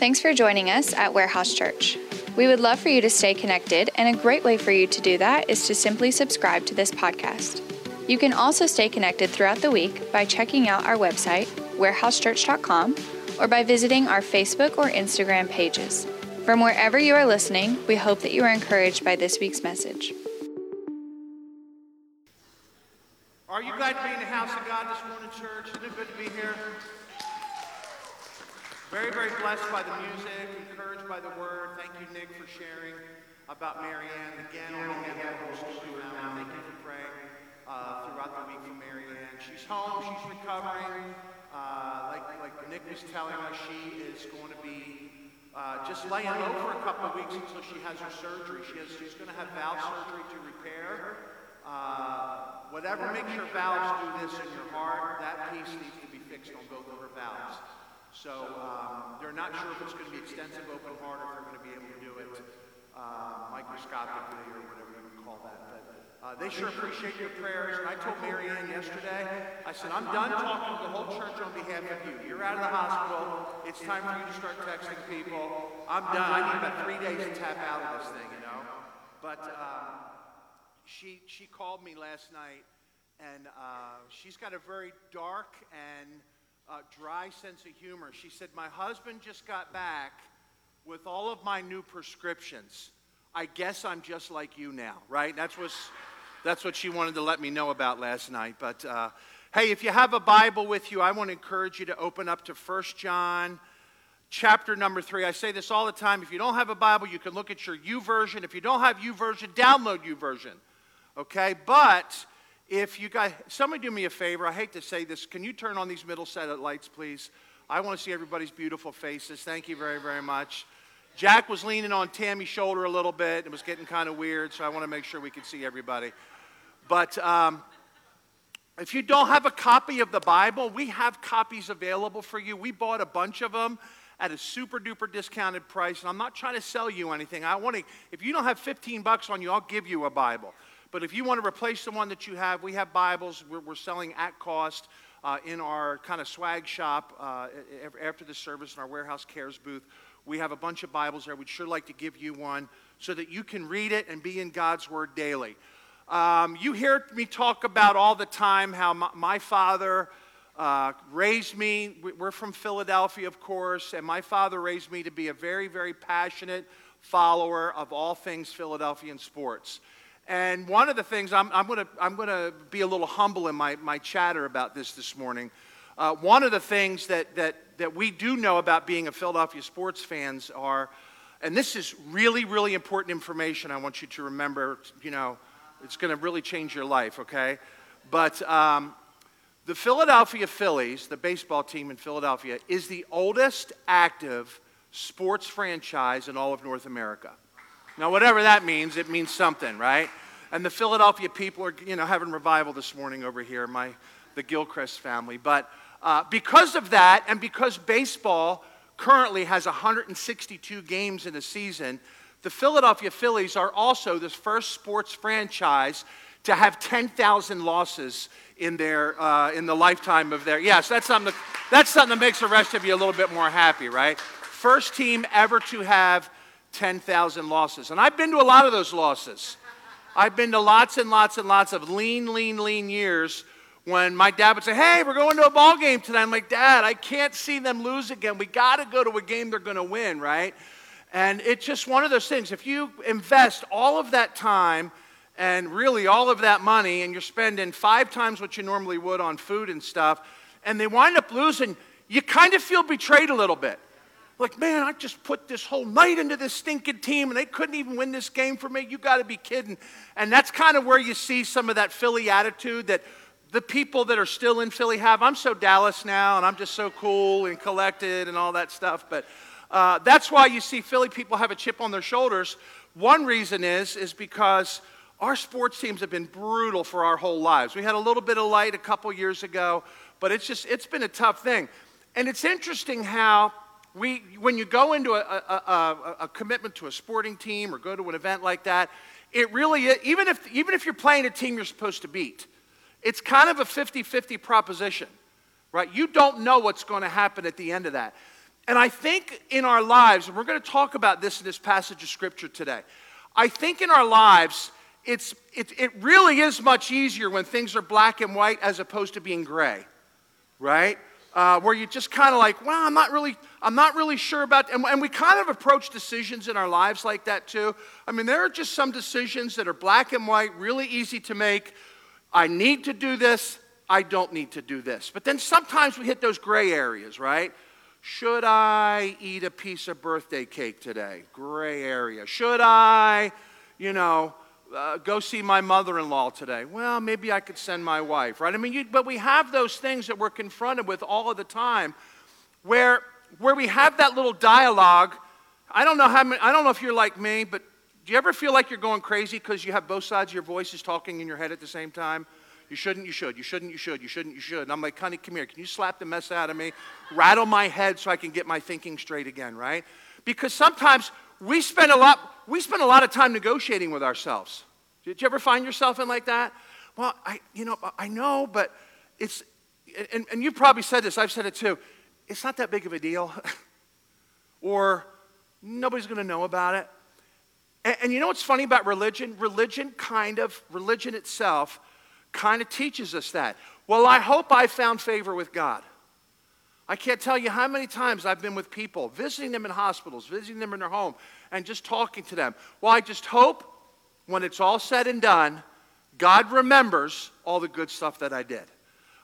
Thanks for joining us at Warehouse Church. We would love for you to stay connected, and a great way for you to do that is to simply subscribe to this podcast. You can also stay connected throughout the week by checking out our website, warehousechurch.com, or by visiting our Facebook or Instagram pages. From wherever you are listening, we hope that you are encouraged by this week's message. Are you glad to be in the house of God this morning, church? Isn't it good to be here? Very, very blessed by the music, encouraged by the word. Thank you, Nick, for sharing about Marianne. Again, on behalf of the school now, thank you for praying uh, throughout the week for Marianne. She's home, she's recovering. Uh, like, like Nick was telling us, she is going to be uh, just laying low for a couple of weeks until she has her surgery. She has, she's going to have valve surgery to repair. Uh, whatever makes your valves do this in your heart, that piece needs to be fixed on both of her valves. So um, they're not sure if it's going to be extensive open heart or if they're going to be able to do it uh, microscopically or whatever you would call that. But uh, they sure appreciate your prayers. And I told Marianne yesterday, I said, I'm done talking to the whole church on behalf of you. You're out of the hospital. It's time for you to start texting people. I'm done. I need about three days to tap out of this thing, you know. But um, she, she called me last night, and uh, she's got a very dark and uh, dry sense of humor. She said, My husband just got back with all of my new prescriptions. I guess I'm just like you now, right? That's, what's, that's what she wanted to let me know about last night. But uh, hey, if you have a Bible with you, I want to encourage you to open up to 1 John chapter number three. I say this all the time. If you don't have a Bible, you can look at your YouVersion. If you don't have YouVersion, download YouVersion. Okay? But if you guys, somebody do me a favor. I hate to say this. Can you turn on these middle set of lights, please? I want to see everybody's beautiful faces. Thank you very, very much. Jack was leaning on Tammy's shoulder a little bit. It was getting kind of weird, so I want to make sure we can see everybody. But um, if you don't have a copy of the Bible, we have copies available for you. We bought a bunch of them at a super duper discounted price. And I'm not trying to sell you anything. I want to, if you don't have 15 bucks on you, I'll give you a Bible. But if you want to replace the one that you have, we have Bibles. We're, we're selling at cost uh, in our kind of swag shop uh, after the service in our warehouse cares booth. We have a bunch of Bibles there. We'd sure like to give you one so that you can read it and be in God's Word daily. Um, you hear me talk about all the time how my, my father uh, raised me. We're from Philadelphia, of course, and my father raised me to be a very, very passionate follower of all things Philadelphian sports. And one of the things, I'm, I'm going to I'm gonna be a little humble in my, my chatter about this this morning. Uh, one of the things that, that, that we do know about being a Philadelphia sports fans are, and this is really, really important information I want you to remember, you know, it's going to really change your life, okay? But um, the Philadelphia Phillies, the baseball team in Philadelphia, is the oldest active sports franchise in all of North America. Now, whatever that means, it means something, right? And the Philadelphia people are, you know, having revival this morning over here, my, the Gilchrist family. But uh, because of that, and because baseball currently has 162 games in a season, the Philadelphia Phillies are also the first sports franchise to have 10,000 losses in their uh, in the lifetime of their yes that's something that, that's something that makes the rest of you a little bit more happy right first team ever to have 10,000 losses and I've been to a lot of those losses I've been to lots and lots and lots of lean, lean, lean years when my dad would say, Hey, we're going to a ball game tonight. I'm like, Dad, I can't see them lose again. We got to go to a game they're going to win, right? And it's just one of those things. If you invest all of that time and really all of that money and you're spending five times what you normally would on food and stuff, and they wind up losing, you kind of feel betrayed a little bit. Like, man, I just put this whole night into this stinking team and they couldn't even win this game for me. You got to be kidding. And that's kind of where you see some of that Philly attitude that the people that are still in Philly have. I'm so Dallas now and I'm just so cool and collected and all that stuff. But uh, that's why you see Philly people have a chip on their shoulders. One reason is, is because our sports teams have been brutal for our whole lives. We had a little bit of light a couple years ago, but it's just, it's been a tough thing. And it's interesting how we, when you go into a, a, a, a, commitment to a sporting team or go to an event like that, it really, even if, even if you're playing a team you're supposed to beat, it's kind of a 50 50 proposition, right? You don't know what's going to happen at the end of that. And I think in our lives, and we're going to talk about this in this passage of scripture today, I think in our lives, it's, it, it really is much easier when things are black and white as opposed to being gray, right? Uh, where you just kind of like, well, I'm not really, I'm not really sure about, and, and we kind of approach decisions in our lives like that too. I mean, there are just some decisions that are black and white, really easy to make. I need to do this. I don't need to do this. But then sometimes we hit those gray areas, right? Should I eat a piece of birthday cake today? Gray area. Should I, you know, uh, go see my mother in law today. Well, maybe I could send my wife, right? I mean, you, but we have those things that we're confronted with all of the time where, where we have that little dialogue. I don't know how many, I don't know if you're like me, but do you ever feel like you're going crazy because you have both sides of your voices talking in your head at the same time? You shouldn't, you should, you shouldn't, you should, you shouldn't, you should. And I'm like, honey, come here. Can you slap the mess out of me? Rattle my head so I can get my thinking straight again, right? Because sometimes we spend a lot, we spend a lot of time negotiating with ourselves. Did you ever find yourself in like that? Well, I, you know, I know, but it's, and, and you've probably said this, I've said it too. It's not that big of a deal. or nobody's going to know about it. And, and you know what's funny about religion? Religion kind of, religion itself kind of teaches us that. Well, I hope I found favor with God. I can't tell you how many times I've been with people, visiting them in hospitals, visiting them in their home, and just talking to them. Well, I just hope when it's all said and done, God remembers all the good stuff that I did.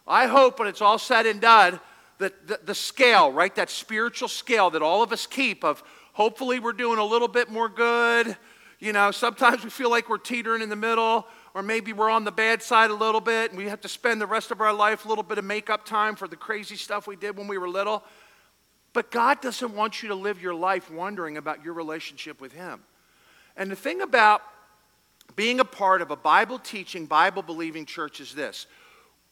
I hope when it's all said and done, that the, the, scale, right, that spiritual scale that all of us keep of hopefully we're doing a little bit more good. You know, sometimes we feel like we're teetering in the middle, or maybe we're on the bad side a little bit, and we have to spend the rest of our life a little bit of makeup time for the crazy stuff we did when we were little. But God doesn't want you to live your life wondering about your relationship with Him. And the thing about being a part of a Bible teaching, Bible believing church is this.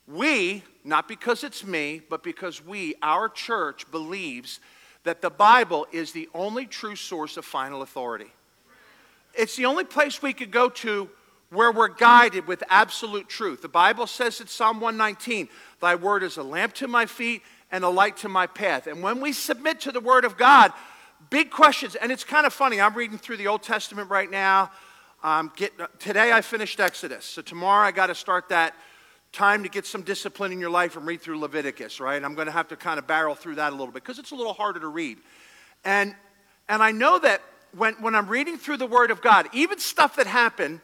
We, not because it's me, but because we, our church, believes that the Bible is the only true source of final authority. It's the only place we could go to where we're guided with absolute truth. The Bible says in Psalm 119, Thy word is a lamp to my feet and a light to my path. And when we submit to the word of God, big questions, and it's kind of funny. I'm reading through the Old Testament right now. Um, get, today I finished Exodus, so tomorrow I got to start that time to get some discipline in your life and read through Leviticus, right? I'm going to have to kind of barrel through that a little bit because it's a little harder to read. And, and I know that when, when I'm reading through the Word of God, even stuff that happened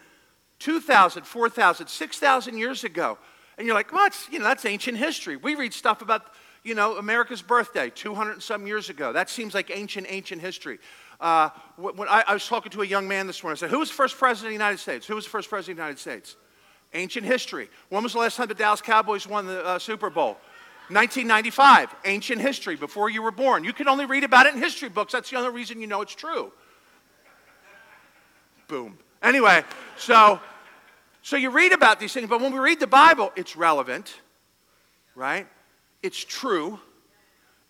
2,000, 4,000, 6,000 years ago. And you're like, well, that's, you know, that's ancient history. We read stuff about, you know, America's birthday 200 and some years ago. That seems like ancient, ancient history. Uh, when I, I, was talking to a young man this morning, I said, who was the first president of the United States? Who was the first president of the United States? Ancient history. When was the last time the Dallas Cowboys won the uh, Super Bowl? 1995. Ancient history, before you were born. You can only read about it in history books. That's the only reason you know it's true. Boom. Anyway, so so you read about these things, but when we read the Bible, it's relevant, right? It's true.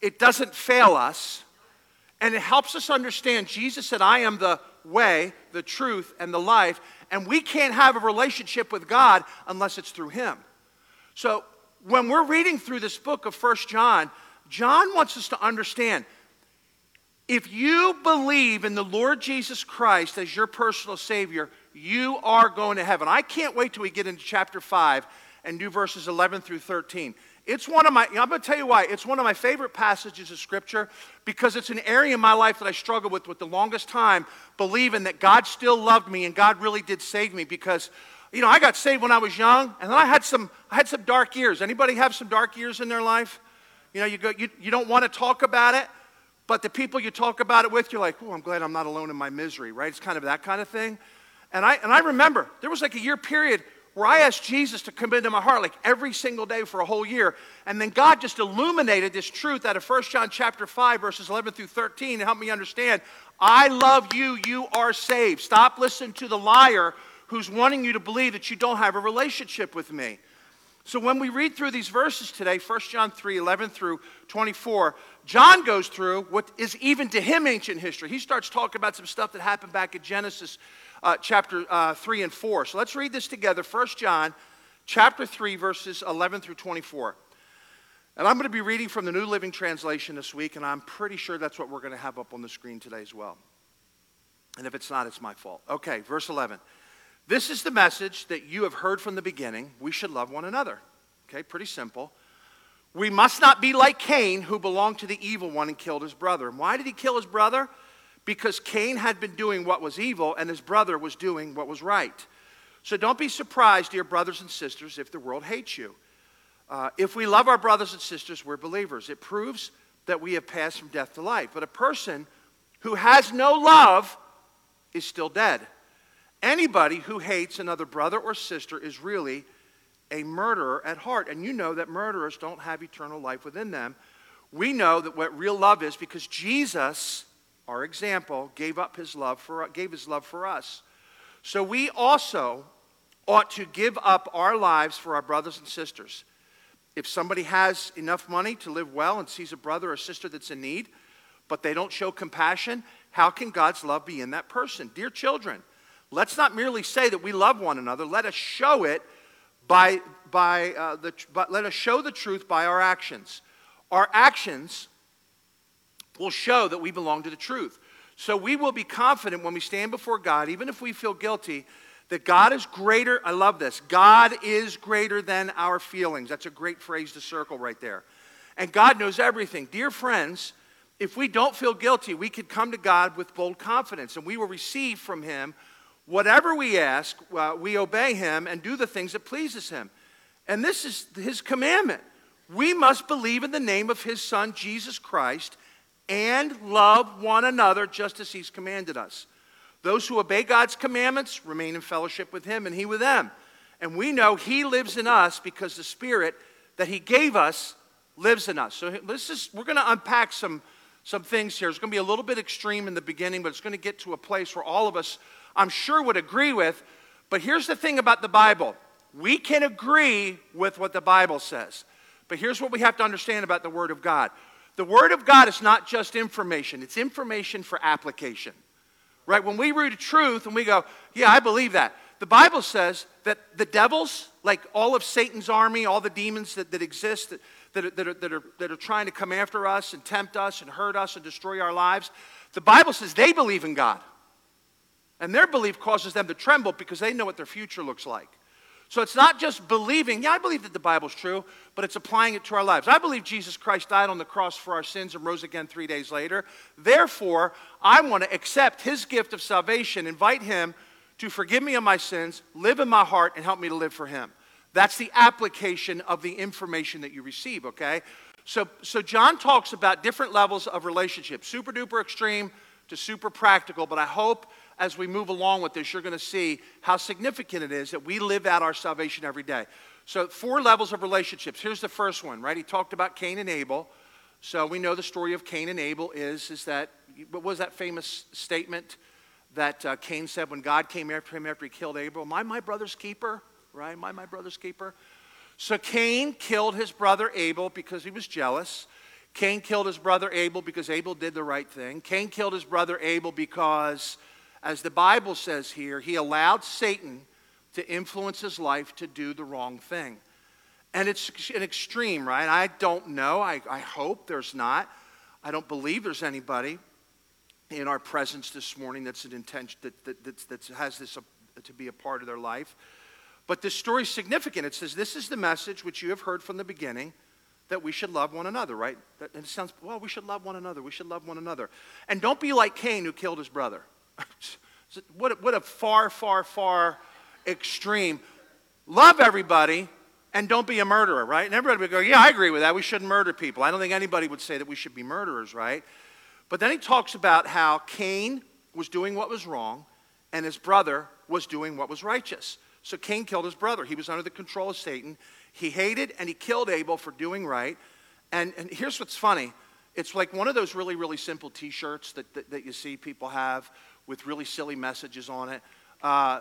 It doesn't fail us. And it helps us understand Jesus said, I am the way, the truth, and the life. And we can't have a relationship with God unless it's through Him. So when we're reading through this book of First John, John wants us to understand if you believe in the Lord Jesus Christ as your personal Savior, you are going to heaven. I can't wait till we get into chapter 5 and do verses 11 through 13. It's one of my, I'm going to tell you why. It's one of my favorite passages of Scripture because it's an area in my life that I struggled with with the longest time, believing that God still loved me and God really did save me because, you know, I got saved when I was young and then I had some, I had some dark years. Anybody have some dark years in their life? You know, you, go, you, you don't want to talk about it, but the people you talk about it with, you're like, oh, I'm glad I'm not alone in my misery, right? It's kind of that kind of thing. And I, and I remember there was like a year period where I asked Jesus to come into my heart like every single day for a whole year. And then God just illuminated this truth out of 1 John chapter 5, verses 11 through 13 to help me understand I love you, you are saved. Stop listening to the liar who's wanting you to believe that you don't have a relationship with me. So when we read through these verses today, 1 John 3, 11 through 24, John goes through what is even to him ancient history. He starts talking about some stuff that happened back in Genesis uh, chapter uh, 3 and 4. So let's read this together. 1 John chapter 3, verses 11 through 24. And I'm going to be reading from the New Living Translation this week, and I'm pretty sure that's what we're going to have up on the screen today as well. And if it's not, it's my fault. Okay, verse 11. This is the message that you have heard from the beginning. We should love one another. Okay, pretty simple. We must not be like Cain, who belonged to the evil one and killed his brother. And why did he kill his brother? Because Cain had been doing what was evil and his brother was doing what was right. So don't be surprised, dear brothers and sisters, if the world hates you. Uh, if we love our brothers and sisters, we're believers. It proves that we have passed from death to life. But a person who has no love is still dead. Anybody who hates another brother or sister is really a murderer at heart. And you know that murderers don't have eternal life within them. We know that what real love is because Jesus, our example, gave up his love for gave his love for us. So we also ought to give up our lives for our brothers and sisters. If somebody has enough money to live well and sees a brother or sister that's in need, but they don't show compassion, how can God's love be in that person? Dear children, Let's not merely say that we love one another. Let us show it by, by uh, the, but let us show the truth by our actions. Our actions will show that we belong to the truth. So we will be confident when we stand before God, even if we feel guilty, that God is greater. I love this. God is greater than our feelings. That's a great phrase to circle right there. And God knows everything. Dear friends, if we don't feel guilty, we could come to God with bold confidence and we will receive from Him Whatever we ask, uh, we obey him and do the things that pleases him. And this is his commandment. We must believe in the name of his son, Jesus Christ, and love one another just as he's commanded us. Those who obey God's commandments remain in fellowship with him and he with them. And we know he lives in us because the spirit that he gave us lives in us. So this is, we're going to unpack some, some things here. It's going to be a little bit extreme in the beginning, but it's going to get to a place where all of us I'm sure would agree with. But here's the thing about the Bible we can agree with what the Bible says. But here's what we have to understand about the Word of God the Word of God is not just information, it's information for application. Right? When we read a truth and we go, yeah, I believe that. The Bible says that the devils, like all of Satan's army, all the demons that, that exist, that, that, are, that, are, that, are, that are trying to come after us and tempt us and hurt us and destroy our lives, the Bible says they believe in God. And their belief causes them to tremble because they know what their future looks like. So it's not just believing, yeah, I believe that the Bible's true, but it's applying it to our lives. I believe Jesus Christ died on the cross for our sins and rose again three days later. Therefore, I want to accept his gift of salvation, invite him to forgive me of my sins, live in my heart, and help me to live for him. That's the application of the information that you receive, okay? So, so John talks about different levels of relationship super duper extreme to super practical, but I hope as we move along with this, you're going to see how significant it is that we live out our salvation every day. So, four levels of relationships. Here's the first one, right? He talked about Cain and Abel. So, we know the story of Cain and Abel is, is that, what was that famous statement that uh, Cain said when God came after him after he killed Abel? Am I my brother's keeper? Right? Am I my brother's keeper? So, Cain killed his brother Abel because he was jealous. Cain killed his brother Abel because Abel did the right thing. Cain killed his brother Abel because as the Bible says here, he allowed Satan to influence his life to do the wrong thing. And it's an extreme, right? I don't know. I, I hope there's not. I don't believe there's anybody in our presence this morning that's an intention that, that, that, that has this a, to be a part of their life. But this story is significant. It says, This is the message which you have heard from the beginning that we should love one another, right? That, and it sounds, well, we should love one another. We should love one another. And don't be like Cain who killed his brother. what, a, what a far, far, far extreme. Love everybody and don't be a murderer, right? And everybody would go, yeah, I agree with that. We shouldn't murder people. I don't think anybody would say that we should be murderers, right? But then he talks about how Cain was doing what was wrong and his brother was doing what was righteous. So Cain killed his brother. He was under the control of Satan. He hated and he killed Abel for doing right. And, and here's what's funny it's like one of those really, really simple t shirts that, that, that you see people have with really silly messages on it. Uh,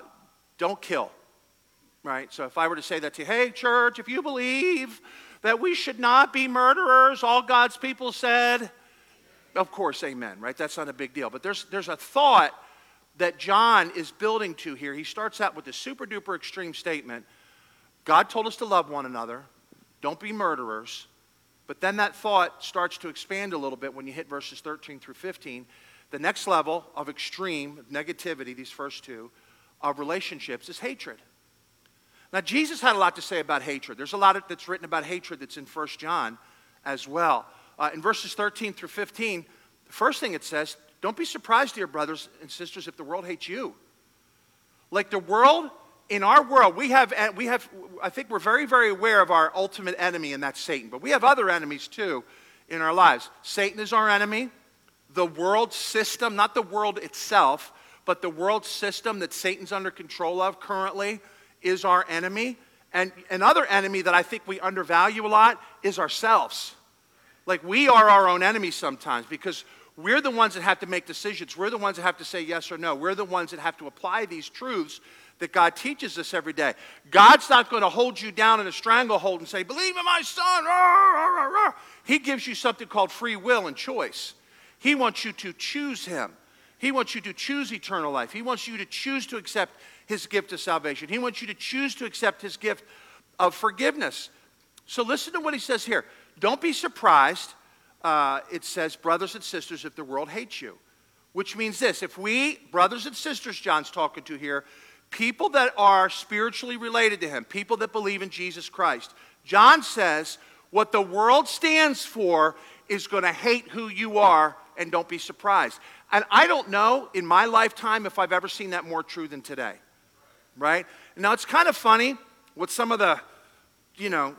don't kill, right? So if I were to say that to you, hey, church, if you believe that we should not be murderers, all God's people said, of course, amen, right? That's not a big deal. But there's, there's a thought that John is building to here. He starts out with this super duper extreme statement God told us to love one another, don't be murderers. But then that thought starts to expand a little bit when you hit verses 13 through 15. The next level of extreme negativity, these first two, of relationships is hatred. Now, Jesus had a lot to say about hatred. There's a lot that's written about hatred that's in 1 John as well. Uh, in verses 13 through 15, the first thing it says, don't be surprised, dear brothers and sisters, if the world hates you. Like the world, in our world, we have, we have, I think we're very, very aware of our ultimate enemy, and that's Satan. But we have other enemies too in our lives. Satan is our enemy. The world system, not the world itself, but the world system that Satan's under control of currently is our enemy. And another enemy that I think we undervalue a lot is ourselves. Like we are our own enemy sometimes because we're the ones that have to make decisions. We're the ones that have to say yes or no. We're the ones that have to apply these truths that God teaches us every day. God's not going to hold you down in a stranglehold and say, Believe in my son. He gives you something called free will and choice. He wants you to choose Him. He wants you to choose eternal life. He wants you to choose to accept His gift of salvation. He wants you to choose to accept His gift of forgiveness. So listen to what He says here. Don't be surprised uh, it says, brothers and sisters, if the world hates you. Which means this if we, brothers and sisters, John's talking to here, people that are spiritually related to him, people that believe in Jesus Christ, John says, what the world stands for is going to hate who you are, and don't be surprised. And I don't know in my lifetime if I've ever seen that more true than today. Right? Now, it's kind of funny what some of the, you know,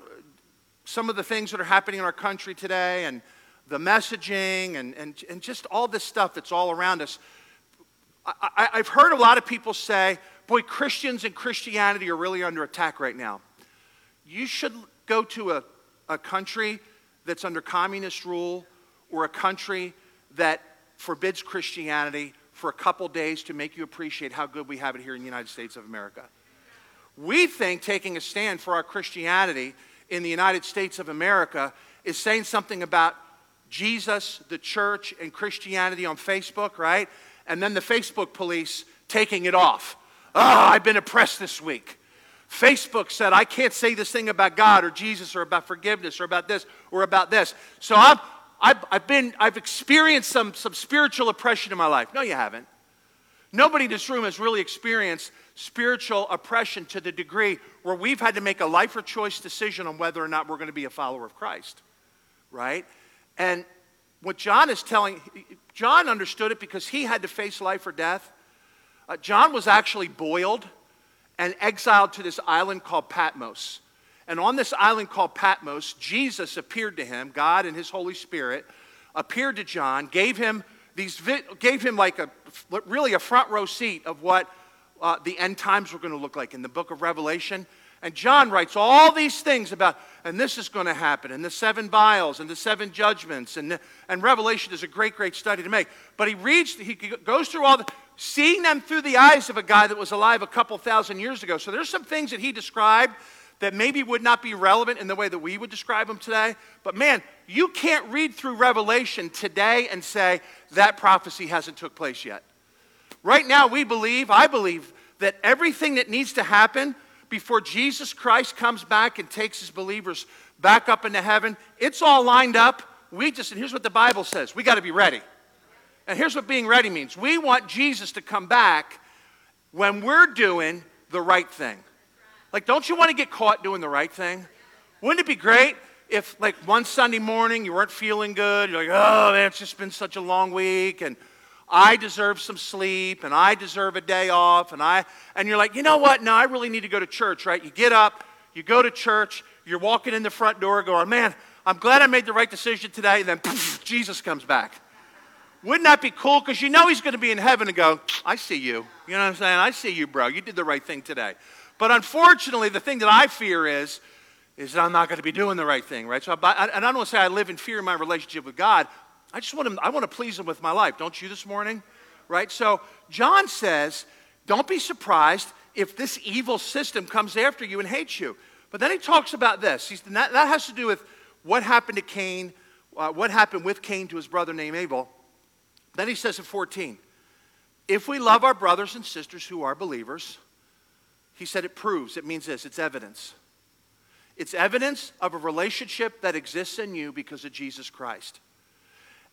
some of the things that are happening in our country today and the messaging and, and, and just all this stuff that's all around us. I, have heard a lot of people say, boy, Christians and Christianity are really under attack right now. You should go to a, a country that's under communist rule or a country that forbids Christianity for a couple days to make you appreciate how good we have it here in the United States of America. We think taking a stand for our Christianity in the United States of America is saying something about Jesus, the church, and Christianity on Facebook, right? And then the Facebook police taking it off. Oh, I've been oppressed this week. Facebook said, I can't say this thing about God or Jesus or about forgiveness or about this or about this. So I've, I've, I've, been, I've experienced some, some spiritual oppression in my life. No, you haven't. Nobody in this room has really experienced spiritual oppression to the degree where we've had to make a life or choice decision on whether or not we're going to be a follower of Christ, right? And what John is telling, John understood it because he had to face life or death. Uh, John was actually boiled and exiled to this island called Patmos. And on this island called Patmos, Jesus appeared to him, God and his Holy Spirit appeared to John, gave him these gave him like a really a front row seat of what uh, the end times were going to look like in the book of Revelation. And John writes all these things about, and this is going to happen, and the seven vials, and the seven judgments, and, and Revelation is a great, great study to make. But he reads, he goes through all the, seeing them through the eyes of a guy that was alive a couple thousand years ago. So there's some things that he described that maybe would not be relevant in the way that we would describe them today. But man, you can't read through Revelation today and say that prophecy hasn't took place yet. Right now, we believe, I believe, that everything that needs to happen before Jesus Christ comes back and takes his believers back up into heaven, it's all lined up. We just, and here's what the Bible says we got to be ready. And here's what being ready means we want Jesus to come back when we're doing the right thing. Like, don't you want to get caught doing the right thing? Wouldn't it be great if, like, one Sunday morning you weren't feeling good? You're like, oh, man, it's just been such a long week. And I deserve some sleep and I deserve a day off and I and you're like, "You know what? No, I really need to go to church." Right? You get up, you go to church, you're walking in the front door going, "Man, I'm glad I made the right decision today." And then poof, Jesus comes back. Wouldn't that be cool? Because you know he's going to be in heaven and go, I see you. You know what I'm saying? I see you, bro. You did the right thing today. But unfortunately, the thing that I fear is, is that I'm not going to be doing the right thing, right? So, I, and I don't want to say I live in fear in my relationship with God. I just want to, I want to please him with my life. Don't you this morning? Right? So John says, don't be surprised if this evil system comes after you and hates you. But then he talks about this. He's, that, that has to do with what happened to Cain, uh, what happened with Cain to his brother named Abel. Then he says in 14, if we love our brothers and sisters who are believers, he said it proves, it means this, it's evidence. It's evidence of a relationship that exists in you because of Jesus Christ.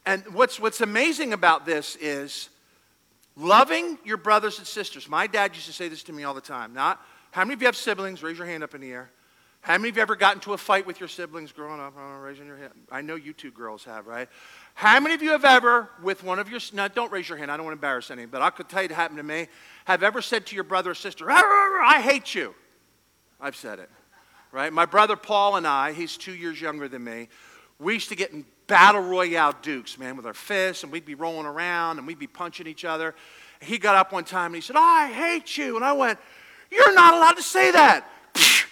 And what's, what's amazing about this is loving your brothers and sisters. My dad used to say this to me all the time. Not, how many of you have siblings? Raise your hand up in the air. How many of you ever got into a fight with your siblings growing up? Oh, raising your hand. I know you two girls have, right? How many of you have ever, with one of your, now don't raise your hand, I don't want to embarrass any, but I could tell you it happened to me, have ever said to your brother or sister, I hate you? I've said it, right? My brother Paul and I, he's two years younger than me, we used to get in battle royale dukes, man, with our fists, and we'd be rolling around and we'd be punching each other. He got up one time and he said, I hate you. And I went, You're not allowed to say that.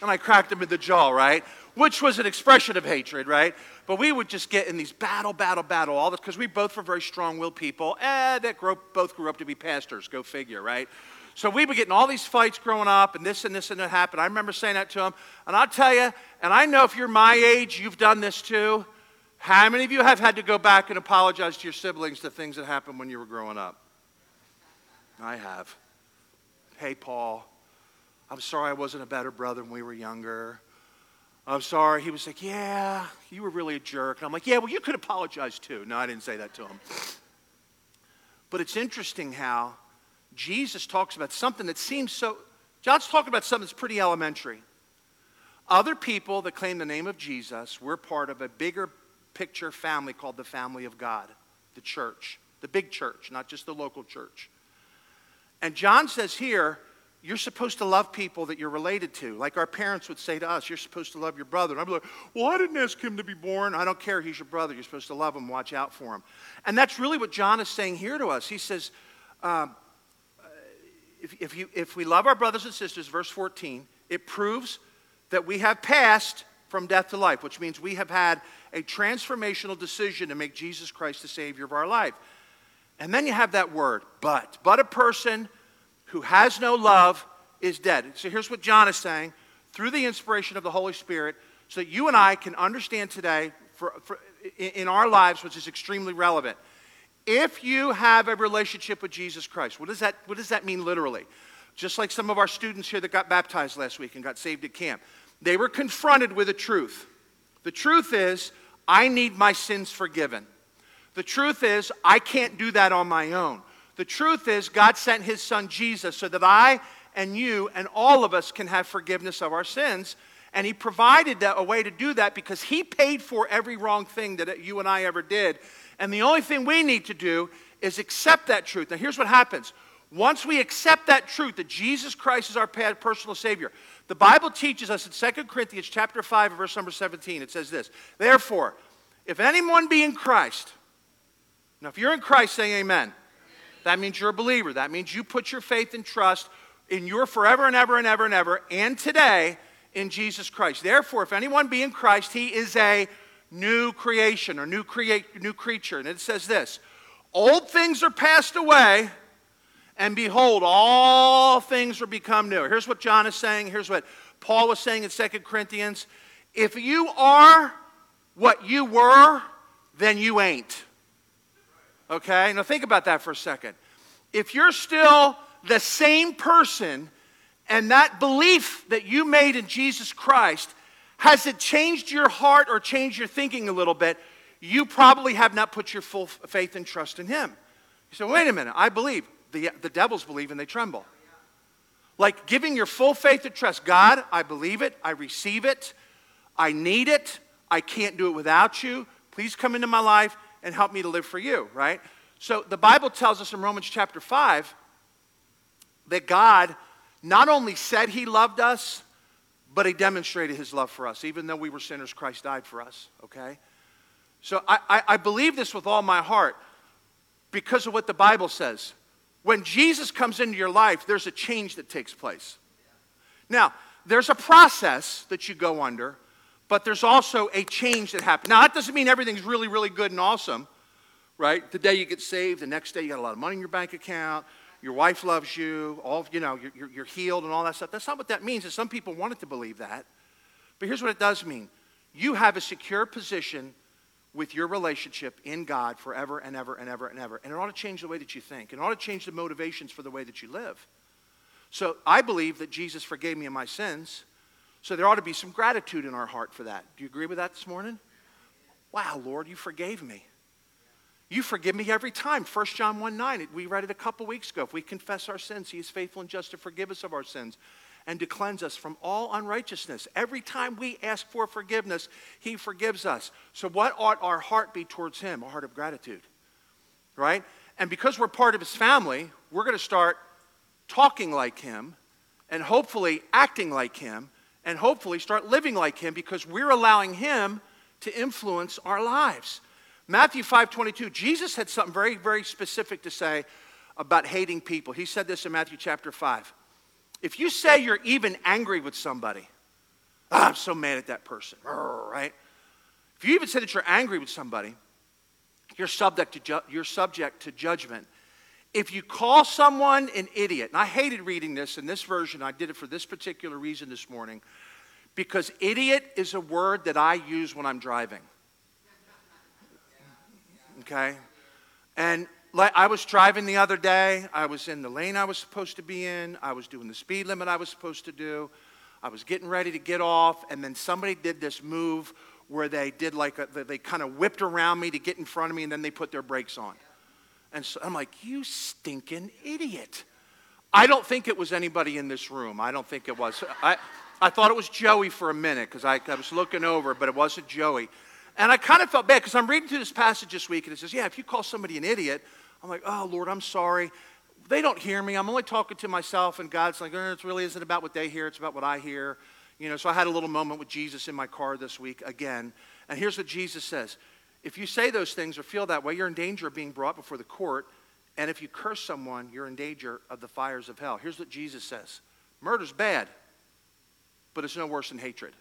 And I cracked him in the jaw, right? Which was an expression of hatred, right? But we would just get in these battle, battle, battle, all this, because we both were very strong willed people eh, that grew, both grew up to be pastors, go figure, right? So we were getting all these fights growing up, and this and this and that happened. I remember saying that to him. And I'll tell you, and I know if you're my age, you've done this too. How many of you have had to go back and apologize to your siblings to things that happened when you were growing up? I have. Hey, Paul, I'm sorry I wasn't a better brother when we were younger. I'm sorry. He was like, Yeah, you were really a jerk. And I'm like, Yeah, well, you could apologize too. No, I didn't say that to him. But it's interesting how Jesus talks about something that seems so, John's talking about something that's pretty elementary. Other people that claim the name of Jesus we're part of a bigger picture family called the family of God, the church, the big church, not just the local church. And John says here, you're supposed to love people that you're related to. Like our parents would say to us, you're supposed to love your brother. And be like, well, I didn't ask him to be born. I don't care. He's your brother. You're supposed to love him, watch out for him. And that's really what John is saying here to us. He says, um, if, if, you, if we love our brothers and sisters, verse 14, it proves that we have passed from death to life, which means we have had a transformational decision to make Jesus Christ the Savior of our life. And then you have that word, but. But a person who has no love is dead. So here's what John is saying through the inspiration of the Holy Spirit, so that you and I can understand today for, for, in our lives, which is extremely relevant. If you have a relationship with Jesus Christ, what does that, what does that mean literally? Just like some of our students here that got baptized last week and got saved at camp, they were confronted with a truth. The truth is, I need my sins forgiven. The truth is, I can't do that on my own. The truth is, God sent his son Jesus so that I and you and all of us can have forgiveness of our sins. And he provided that, a way to do that because he paid for every wrong thing that you and I ever did. And the only thing we need to do is accept that truth. Now, here's what happens. Once we accept that truth that Jesus Christ is our personal Savior, the Bible teaches us in 2 Corinthians chapter 5, verse number 17, it says this Therefore, if anyone be in Christ, now if you're in Christ, say amen. That means you're a believer. That means you put your faith and trust in your forever and ever and ever and ever and today in Jesus Christ. Therefore, if anyone be in Christ, he is a new creation or new, create, new creature. And it says this Old things are passed away, and behold, all things are become new. Here's what John is saying. Here's what Paul was saying in 2 Corinthians. If you are what you were, then you ain't. Okay? Now think about that for a second. If you're still the same person and that belief that you made in Jesus Christ, has it changed your heart or changed your thinking a little bit? You probably have not put your full faith and trust in Him. You say, wait a minute, I believe. The, the devils believe and they tremble. Like giving your full faith and trust. God, I believe it. I receive it. I need it. I can't do it without you. Please come into my life and help me to live for you, right? So the Bible tells us in Romans chapter 5 that God not only said he loved us, but he demonstrated his love for us. Even though we were sinners, Christ died for us, okay? So I, I, I believe this with all my heart because of what the Bible says. When Jesus comes into your life, there's a change that takes place. Now, there's a process that you go under but there's also a change that happens. Now, that doesn't mean everything's really, really good and awesome, right? The day you get saved, the next day you got a lot of money in your bank account, your wife loves you, all, you know, you're, you're healed and all that stuff. That's not what that means. And some people wanted to believe that. But here's what it does mean you have a secure position with your relationship in God forever and ever and ever and ever. And it ought to change the way that you think, it ought to change the motivations for the way that you live. So I believe that Jesus forgave me of my sins So there ought to be some gratitude in our heart for that. Do you agree with that this morning? Wow, Lord, you forgave me. You forgive me every time. 1 John 1 9, we read it a couple weeks ago. If we confess our sins, He is faithful and just to forgive us of our sins and to cleanse us from all unrighteousness. Every time we ask for forgiveness, He forgives us. So, what ought our heart be towards Him? A heart of gratitude, right? And because we're part of His family, we're going to start talking like Him and hopefully acting like Him and hopefully start living like Him because we're allowing Him to influence our lives. Matthew 5:22, Jesus had something very, very specific to say about hating people. He said this in Matthew chapter 5. If you say you're even angry with somebody, oh, I'm so mad at that person, right? If you even say that you're angry with somebody, you're subject to, ju- you're subject to judgment. If you call someone an idiot, and I hated reading this in this version, I did it for this particular reason this morning, because idiot is a word that I use when I'm driving. Okay? And I was driving the other day. I was in the lane I was supposed to be in. I was doing the speed limit I was supposed to do. I was getting ready to get off, and then somebody did this move where they did like a, they kind of whipped around me to get in front of me, and then they put their brakes on. And so I'm like, you stinking idiot. I don't think it was anybody in this room. I don't think it was. I, I thought it was Joey for a minute because I, I was looking over, but it wasn't Joey. And I kind of felt bad because I'm reading through this passage this week, and it says, yeah, if you call somebody an idiot, I'm like, oh, Lord, I'm sorry. They don't hear me. I'm only talking to myself, and God's like, oh, it really isn't about what they hear, it's about what I hear. You know, so I had a little moment with Jesus in my car this week again. And here's what Jesus says If you say those things or feel that way, you're in danger of being brought before the court. And if you curse someone, you're in danger of the fires of hell. Here's what Jesus says Murder's bad, but it's no worse than hatred.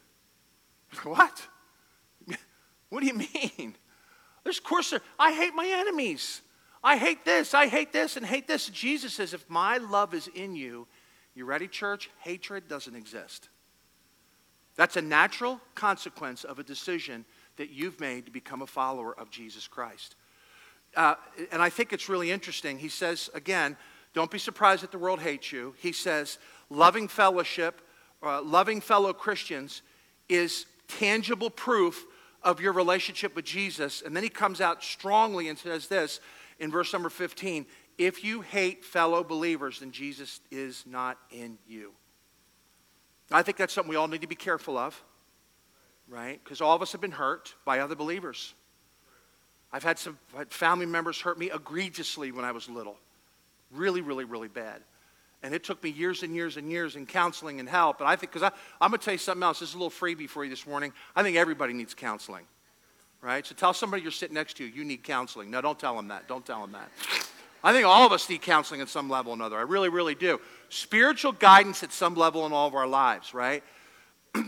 what? What do you mean? There's course I hate my enemies. I hate this, I hate this, and hate this. Jesus says, if my love is in you, you ready, church? Hatred doesn't exist. That's a natural consequence of a decision that you've made to become a follower of Jesus Christ. Uh, and I think it's really interesting. He says, again, don't be surprised that the world hates you. He says, loving fellowship, uh, loving fellow Christians is tangible proof of your relationship with Jesus. And then he comes out strongly and says this in verse number 15 If you hate fellow believers, then Jesus is not in you. I think that's something we all need to be careful of, right? Because all of us have been hurt by other believers. I've had some family members hurt me egregiously when I was little. Really, really, really bad. And it took me years and years and years in counseling and help. And I think, because I'm going to tell you something else. This is a little freebie for you this morning. I think everybody needs counseling right? So tell somebody you're sitting next to, you you need counseling. No, don't tell them that. Don't tell them that. I think all of us need counseling at some level or another. I really, really do. Spiritual guidance at some level in all of our lives, right?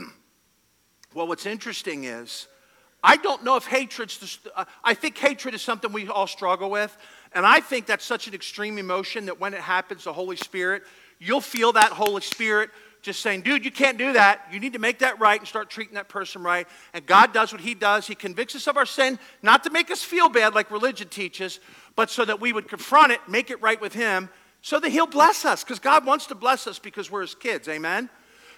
well, what's interesting is, I don't know if hatred's, uh, I think hatred is something we all struggle with. And I think that's such an extreme emotion that when it happens, the Holy Spirit, you'll feel that Holy Spirit just saying, dude, you can't do that. You need to make that right and start treating that person right. And God does what He does. He convicts us of our sin, not to make us feel bad like religion teaches, but so that we would confront it, make it right with Him, so that He'll bless us. Because God wants to bless us because we're His kids. Amen?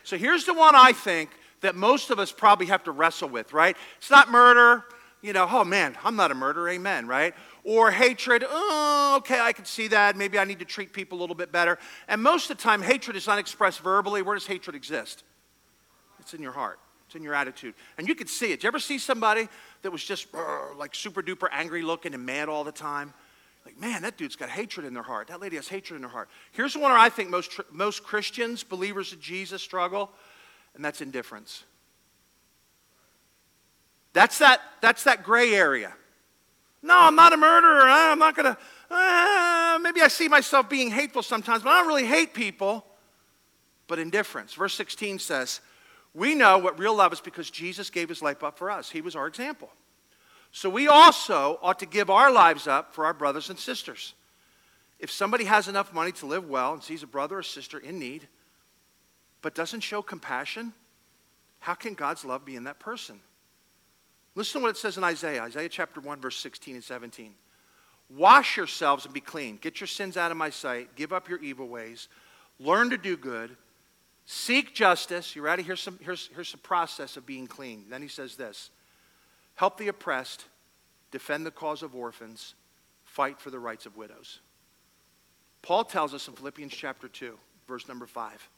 So here's the one I think that most of us probably have to wrestle with, right? It's not murder. You know, oh man, I'm not a murderer. Amen, right? or hatred. Oh, okay, I can see that. Maybe I need to treat people a little bit better. And most of the time, hatred is not expressed verbally. Where does hatred exist? It's in your heart. It's in your attitude. And you can see it. Did you ever see somebody that was just like super duper angry looking and mad all the time? Like, man, that dude's got hatred in their heart. That lady has hatred in her heart. Here's the one where I think most, most Christians, believers of Jesus, struggle, and that's indifference. That's that, that's that gray area. No, I'm not a murderer. I'm not going to. Uh, maybe I see myself being hateful sometimes, but I don't really hate people. But indifference. Verse 16 says, We know what real love is because Jesus gave his life up for us. He was our example. So we also ought to give our lives up for our brothers and sisters. If somebody has enough money to live well and sees a brother or sister in need, but doesn't show compassion, how can God's love be in that person? Listen to what it says in Isaiah, Isaiah chapter 1, verse 16 and 17. Wash yourselves and be clean. Get your sins out of my sight. Give up your evil ways. Learn to do good. Seek justice. You ready? Here's some, here's, here's the process of being clean. Then he says this help the oppressed, defend the cause of orphans, fight for the rights of widows. Paul tells us in Philippians chapter 2, verse number 5,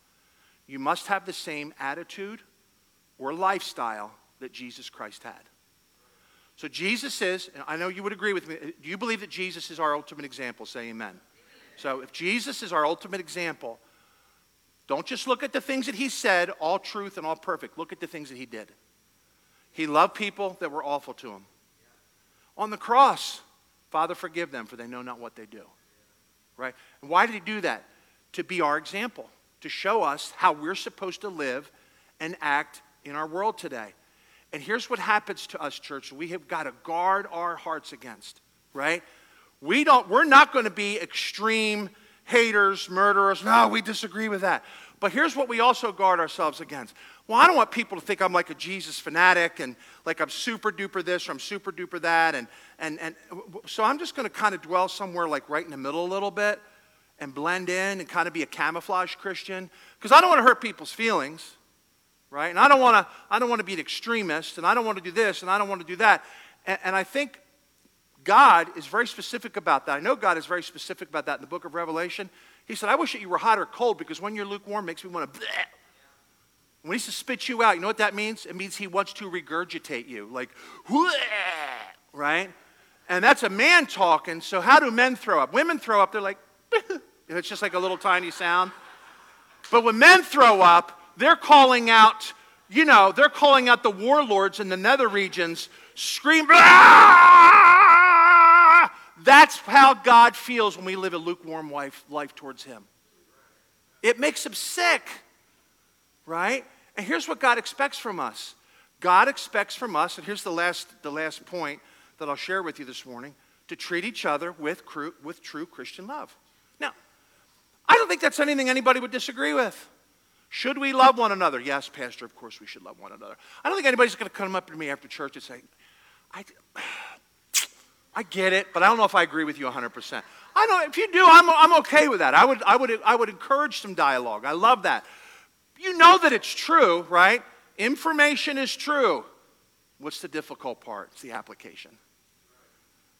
you must have the same attitude or lifestyle that Jesus Christ had. So Jesus is, and I know you would agree with me, do you believe that Jesus is our ultimate example? Say amen. So if Jesus is our ultimate example, don't just look at the things that he said, all truth and all perfect. Look at the things that he did. He loved people that were awful to him. On the cross, Father, forgive them, for they know not what they do. Right? And why did he do that? To be our example, to show us how we're supposed to live and act in our world today. And here's what happens to us, church. We have got to guard our hearts against, right? We don't, we're not going to be extreme haters, murderers. No, we disagree with that. But here's what we also guard ourselves against. Well, I don't want people to think I'm like a Jesus fanatic and like I'm super duper this or I'm super duper that. And, and, and so I'm just going to kind of dwell somewhere like right in the middle a little bit and blend in and kind of be a camouflage Christian because I don't want to hurt people's feelings, right? And I don't want to, I don't want to be an extremist and I don't want to do this and I don't want to do that. And, and I think God is very specific about that. I know God is very specific about that in the book of Revelation. He said, I wish that you were hot or cold because when you're lukewarm, makes me want to. When he says spit you out, you know what that means? It means he wants to regurgitate you, like, right? And that's a man talking. So how do men throw up? Women throw up, they're like, it's just like a little tiny sound. But when men throw up, they're calling out, you know, they're calling out the warlords in the nether regions, scream, ah! that's how God feels when we live a lukewarm life, life towards Him. It makes Him sick, right? And here's what God expects from us God expects from us, and here's the last, the last point that I'll share with you this morning to treat each other with, with true Christian love. I don't think that's anything anybody would disagree with. Should we love one another? Yes, Pastor, of course we should love one another. I don't think anybody's going to come up to me after church and say, I, I get it, but I don't know if I agree with you 100%. I know if you do, I'm, I'm okay with that. I would, I, would, I would encourage some dialogue. I love that. You know that it's true, right? Information is true. What's the difficult part? It's the application,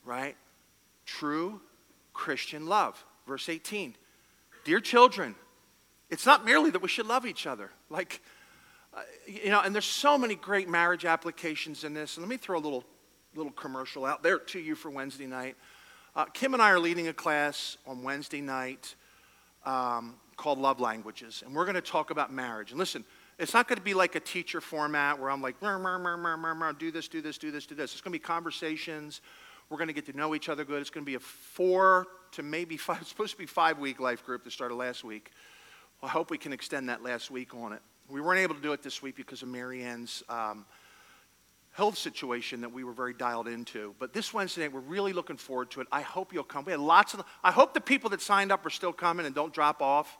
right? True Christian love. Verse 18 Dear children, it's not merely that we should love each other. Like, uh, you know, and there's so many great marriage applications in this. And let me throw a little little commercial out there to you for Wednesday night. Uh, Kim and I are leading a class on Wednesday night um, called Love Languages, and we're going to talk about marriage. And listen, it's not going to be like a teacher format where I'm like, mur, mur, mur, mur, mur, mur, do this, do this, do this, do this. It's going to be conversations. We're going to get to know each other good. It's going to be a four to maybe five, it's supposed to be five week life group that started last week. Well, I hope we can extend that last week on it. We weren't able to do it this week because of Marianne's um, health situation that we were very dialed into. But this Wednesday night, we're really looking forward to it. I hope you'll come. We had lots of, I hope the people that signed up are still coming and don't drop off.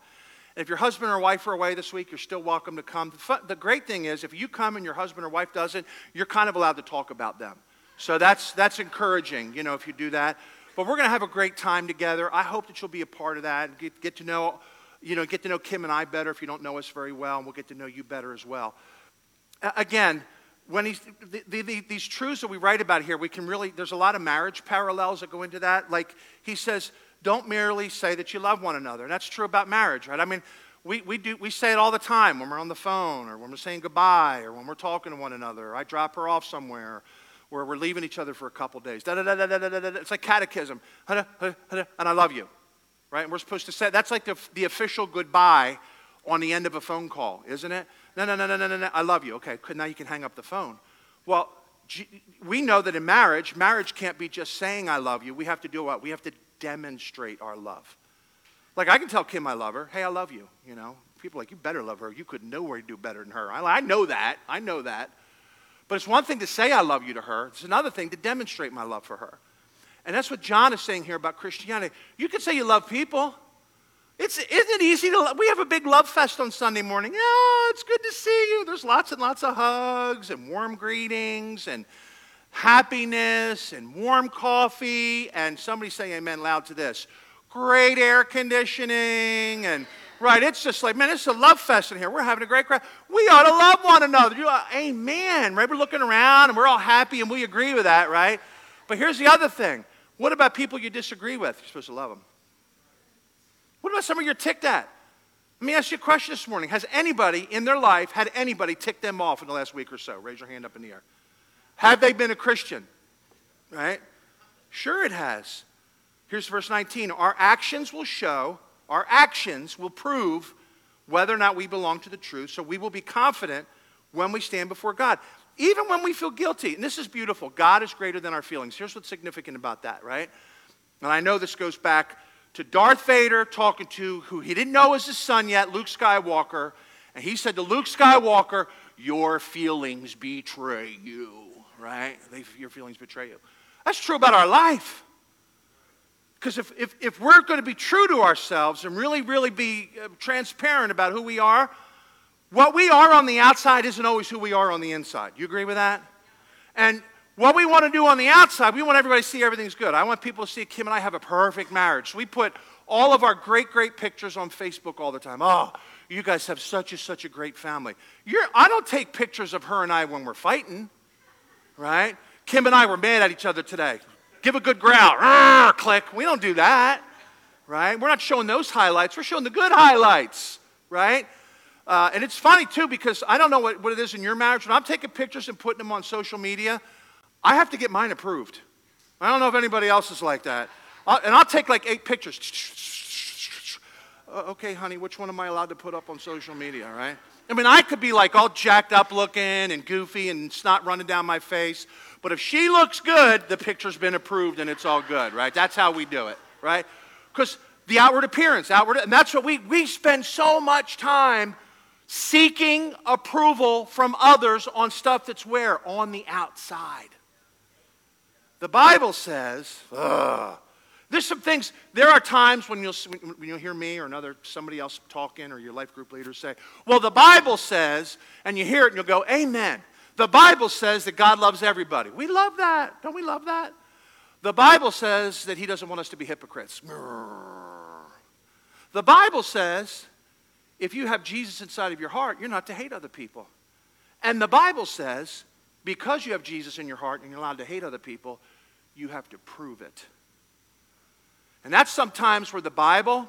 And if your husband or wife are away this week, you're still welcome to come. The, the great thing is, if you come and your husband or wife doesn't, you're kind of allowed to talk about them. So that's, that's encouraging, you know, if you do that. But we're going to have a great time together. I hope that you'll be a part of that and get, get to know, you know, get to know Kim and I better if you don't know us very well, and we'll get to know you better as well. Again, when he's, the, the, the, these truths that we write about here, we can really, there's a lot of marriage parallels that go into that. Like he says, don't merely say that you love one another. And that's true about marriage, right? I mean, we, we, do, we say it all the time when we're on the phone or when we're saying goodbye or when we're talking to one another. I drop her off somewhere or we're leaving each other for a couple days. Da, da, da, da, da, da, da. It's like catechism. And I love you, right? And we're supposed to say, that's like the, the official goodbye on the end of a phone call, isn't it? No, no, no, no, no, no, no. I love you. Okay, now you can hang up the phone. Well, we know that in marriage, marriage can't be just saying I love you. We have to do what? We have to demonstrate our love. Like I can tell Kim I love her. Hey, I love you. You know, people like you better love her. You could nowhere do better than her. I, I know that. I know that. But it's one thing to say I love you to her. It's another thing to demonstrate my love for her. And that's what John is saying here about Christianity. You can say you love people. It's, isn't it easy to, we have a big love fest on Sunday morning. Yeah, it's good to see you. There's lots and lots of hugs and warm greetings and happiness and warm coffee. And somebody say amen loud to this. Great air conditioning and Right? It's just like, man, it's a love fest in here. We're having a great crowd. We ought to love one another. You know, amen. Right? We're looking around and we're all happy and we agree with that, right? But here's the other thing. What about people you disagree with? You're supposed to love them. What about somebody you're ticked at? Let me ask you a question this morning. Has anybody in their life had anybody tick them off in the last week or so? Raise your hand up in the air. Have they been a Christian? Right? Sure, it has. Here's verse 19. Our actions will show our actions will prove whether or not we belong to the truth, so we will be confident when we stand before God. Even when we feel guilty, and this is beautiful, God is greater than our feelings. Here's what's significant about that, right? And I know this goes back to Darth Vader talking to who he didn't know was his son yet, Luke Skywalker. And he said to Luke Skywalker, Your feelings betray you, right? They, your feelings betray you. That's true about our life. Because if, if, if we're going to be true to ourselves and really, really be uh, transparent about who we are, what we are on the outside isn't always who we are on the inside. You agree with that? And what we want to do on the outside, we want everybody to see everything's good. I want people to see Kim and I have a perfect marriage. So we put all of our great, great pictures on Facebook all the time. Oh, you guys have such a, such a great family. You're, I don't take pictures of her and I when we're fighting, right? Kim and I were mad at each other today give a good growl, Rrr, click. We don't do that, right? We're not showing those highlights. We're showing the good highlights, right? Uh, and it's funny too because I don't know what, what it is in your marriage. When I'm taking pictures and putting them on social media, I have to get mine approved. I don't know if anybody else is like that. I'll, and I'll take like eight pictures. Uh, okay, honey, which one am I allowed to put up on social media, right? I mean, I could be like all jacked up looking and goofy and snot running down my face. But if she looks good, the picture's been approved and it's all good, right? That's how we do it, right? Because the outward appearance, outward, and that's what we, we spend so much time seeking approval from others on stuff that's where? On the outside. The Bible says, ugh, there's some things, there are times when you'll, when you'll hear me or another, somebody else talking or your life group leader say, well, the Bible says, and you hear it and you'll go, amen. The Bible says that God loves everybody. We love that. Don't we love that? The Bible says that He doesn't want us to be hypocrites. The Bible says if you have Jesus inside of your heart, you're not to hate other people. And the Bible says because you have Jesus in your heart and you're allowed to hate other people, you have to prove it. And that's sometimes where the Bible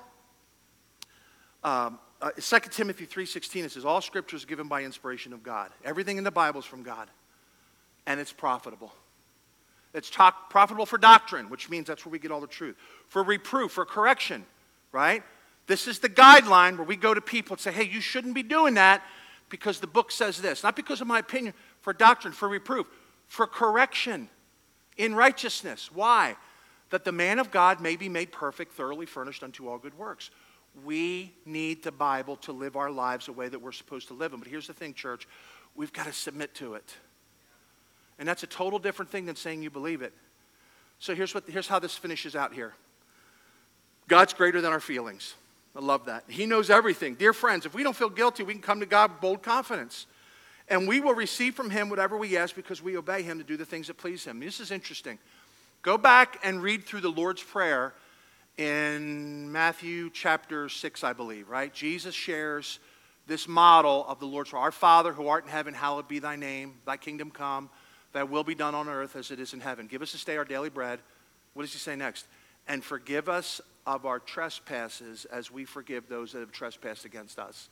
um, uh, 2 Timothy 3.16, it says, all scripture is given by inspiration of God. Everything in the Bible is from God. And it's profitable. It's talk, profitable for doctrine, which means that's where we get all the truth. For reproof, for correction, right? This is the guideline where we go to people and say, hey, you shouldn't be doing that because the book says this. Not because of my opinion, for doctrine, for reproof, for correction in righteousness. Why? That the man of God may be made perfect, thoroughly furnished unto all good works. We need the Bible to live our lives the way that we're supposed to live them. But here's the thing, church we've got to submit to it. And that's a total different thing than saying you believe it. So here's, what, here's how this finishes out here God's greater than our feelings. I love that. He knows everything. Dear friends, if we don't feel guilty, we can come to God with bold confidence. And we will receive from Him whatever we ask because we obey Him to do the things that please Him. This is interesting. Go back and read through the Lord's Prayer Matthew chapter 6, I believe, right? Jesus shares this model of the Lord's Prayer. Our Father who art in heaven, hallowed be thy name. Thy kingdom come. Thy will be done on earth as it is in heaven. Give us this day our daily bread. What does he say next? And forgive us of our trespasses as we forgive those that have trespassed against us.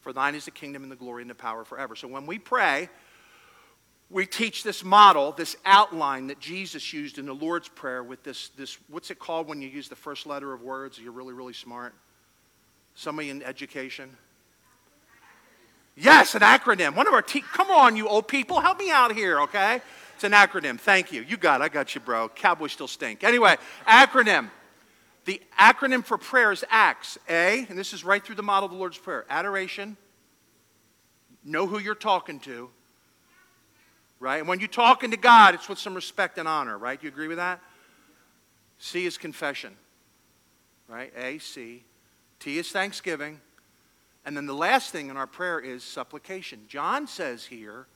For thine is the kingdom and the glory and the power forever. So when we pray, we teach this model, this outline that Jesus used in the Lord's Prayer with this, this what's it called when you use the first letter of words? You're really, really smart. Somebody in education? Yes, an acronym. One of our te- come on, you old people, help me out here, okay? It's an acronym. Thank you. You got it. I got you, bro. Cowboys still stink. Anyway, acronym. The acronym for prayer is ACTS. A, and this is right through the model of the Lord's Prayer adoration, know who you're talking to, right? And when you're talking to God, it's with some respect and honor, right? You agree with that? C is confession, right? A, C. T is thanksgiving. And then the last thing in our prayer is supplication. John says here,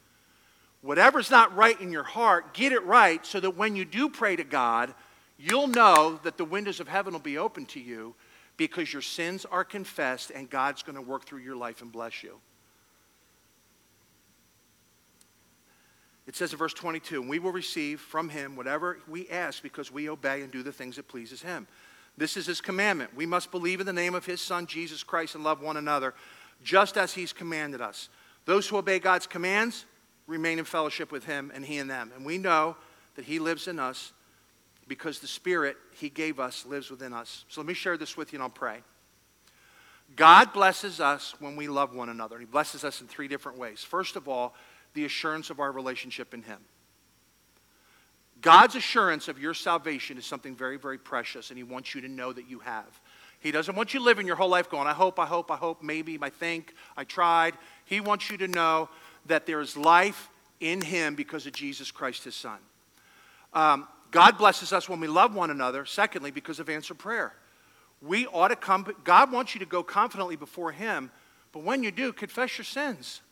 whatever's not right in your heart, get it right so that when you do pray to God, you'll know that the windows of heaven will be open to you because your sins are confessed and God's going to work through your life and bless you. It says in verse 22, and we will receive from him whatever we ask because we obey and do the things that pleases him. This is his commandment. We must believe in the name of his son, Jesus Christ, and love one another, just as he's commanded us. Those who obey God's commands remain in fellowship with him and he and them. And we know that he lives in us because the Spirit he gave us lives within us. So let me share this with you and I'll pray. God blesses us when we love one another. He blesses us in three different ways. First of all, the assurance of our relationship in Him. God's assurance of your salvation is something very, very precious, and He wants you to know that you have. He doesn't want you living your whole life going, I hope, I hope, I hope, maybe, I think, I tried. He wants you to know that there is life in Him because of Jesus Christ, His Son. Um, God blesses us when we love one another, secondly, because of answered prayer. We ought to come, God wants you to go confidently before Him, but when you do, confess your sins.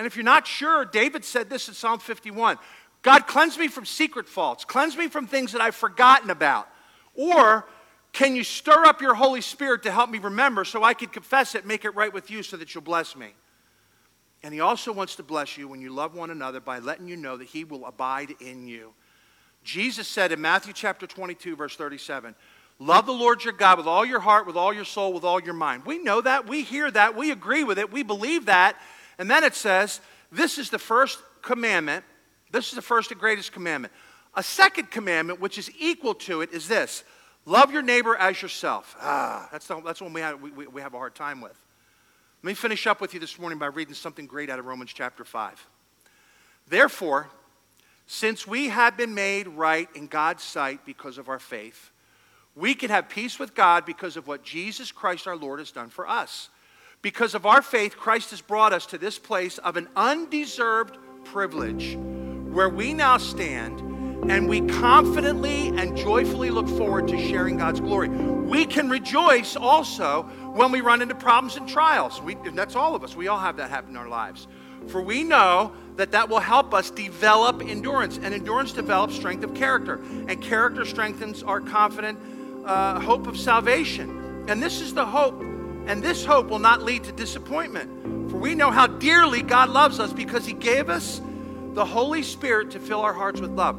And if you're not sure, David said this in Psalm 51 God, cleanse me from secret faults, cleanse me from things that I've forgotten about. Or can you stir up your Holy Spirit to help me remember so I can confess it, make it right with you so that you'll bless me? And He also wants to bless you when you love one another by letting you know that He will abide in you. Jesus said in Matthew chapter 22, verse 37, Love the Lord your God with all your heart, with all your soul, with all your mind. We know that. We hear that. We agree with it. We believe that. And then it says, This is the first commandment. This is the first and greatest commandment. A second commandment, which is equal to it, is this love your neighbor as yourself. Ah, that's, the, that's one we have, we, we have a hard time with. Let me finish up with you this morning by reading something great out of Romans chapter 5. Therefore, since we have been made right in God's sight because of our faith, we can have peace with God because of what Jesus Christ our Lord has done for us. Because of our faith, Christ has brought us to this place of an undeserved privilege where we now stand and we confidently and joyfully look forward to sharing God's glory. We can rejoice also when we run into problems and trials. We, that's all of us. We all have that happen in our lives. For we know that that will help us develop endurance, and endurance develops strength of character, and character strengthens our confident uh, hope of salvation. And this is the hope and this hope will not lead to disappointment. For we know how dearly God loves us because He gave us the Holy Spirit to fill our hearts with love.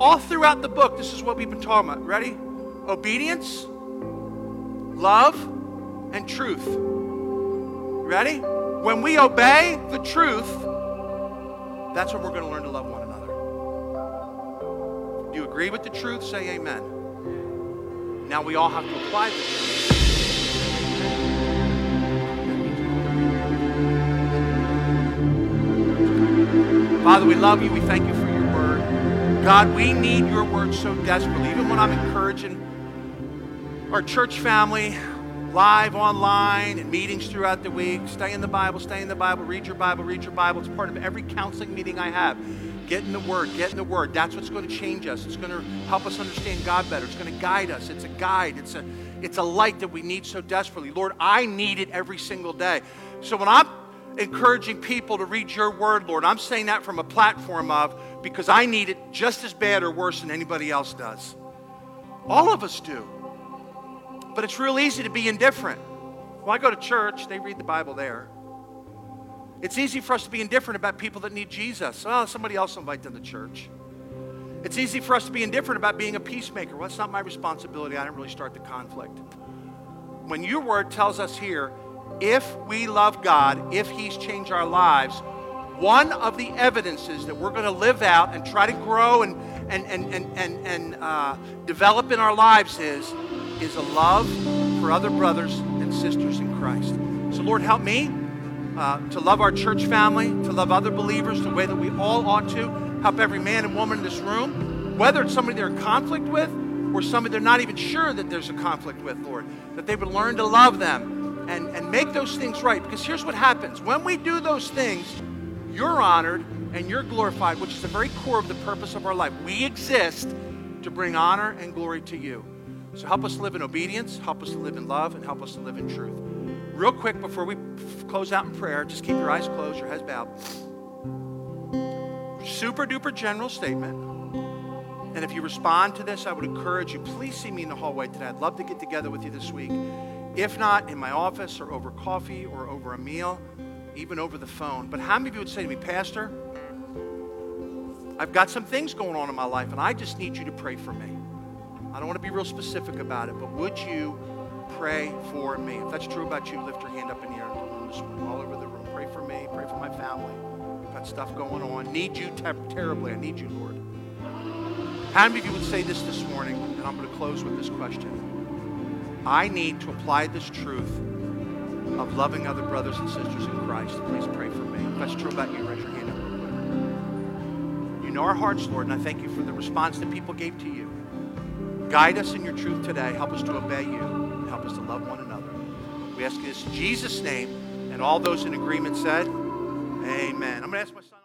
All throughout the book, this is what we've been talking about. Ready? Obedience, love, and truth. Ready? When we obey the truth, that's when we're going to learn to love one another. Do you agree with the truth? Say amen. Now we all have to apply the truth. Father, we love you. We thank you for your word. God, we need your word so desperately. Even when I'm encouraging our church family, live online and meetings throughout the week, stay in the Bible, stay in the Bible, read your Bible, read your Bible. It's part of every counseling meeting I have. Get in the Word, get in the Word. That's what's going to change us. It's going to help us understand God better. It's going to guide us. It's a guide. It's a, it's a light that we need so desperately. Lord, I need it every single day. So when I'm encouraging people to read your word, Lord. I'm saying that from a platform of because I need it just as bad or worse than anybody else does. All of us do. But it's real easy to be indifferent. Well, I go to church, they read the Bible there. It's easy for us to be indifferent about people that need Jesus. Oh, somebody else invite them to church. It's easy for us to be indifferent about being a peacemaker. Well, that's not my responsibility. I didn't really start the conflict. When your word tells us here, if we love God, if He's changed our lives, one of the evidences that we're going to live out and try to grow and, and, and, and, and, and uh, develop in our lives is, is a love for other brothers and sisters in Christ. So, Lord, help me uh, to love our church family, to love other believers the way that we all ought to. Help every man and woman in this room, whether it's somebody they're in conflict with or somebody they're not even sure that there's a conflict with, Lord, that they would learn to love them and, and make those things right. Because here's what happens when we do those things, you're honored and you're glorified, which is the very core of the purpose of our life. We exist to bring honor and glory to you. So help us live in obedience, help us to live in love, and help us to live in truth. Real quick, before we close out in prayer, just keep your eyes closed, your heads bowed. Super duper general statement. And if you respond to this, I would encourage you, please see me in the hallway today. I'd love to get together with you this week. If not, in my office or over coffee or over a meal, even over the phone. But how many of you would say to me, Pastor, I've got some things going on in my life and I just need you to pray for me? I don't want to be real specific about it, but would you pray for me? If that's true about you, lift your hand up in the air all over the room. Pray for me, pray for my family. I've Got stuff going on. Need you ter- terribly. I need you, Lord. How many of you would say this this morning? And I'm going to close with this question. I need to apply this truth of loving other brothers and sisters in Christ. Please pray for me. If that's true about you, raise your hand up You know our hearts, Lord, and I thank you for the response that people gave to you. Guide us in your truth today. Help us to obey you. And help us to love one another. We ask this in Jesus' name. And all those in agreement said, Amen. I'm going to ask my son.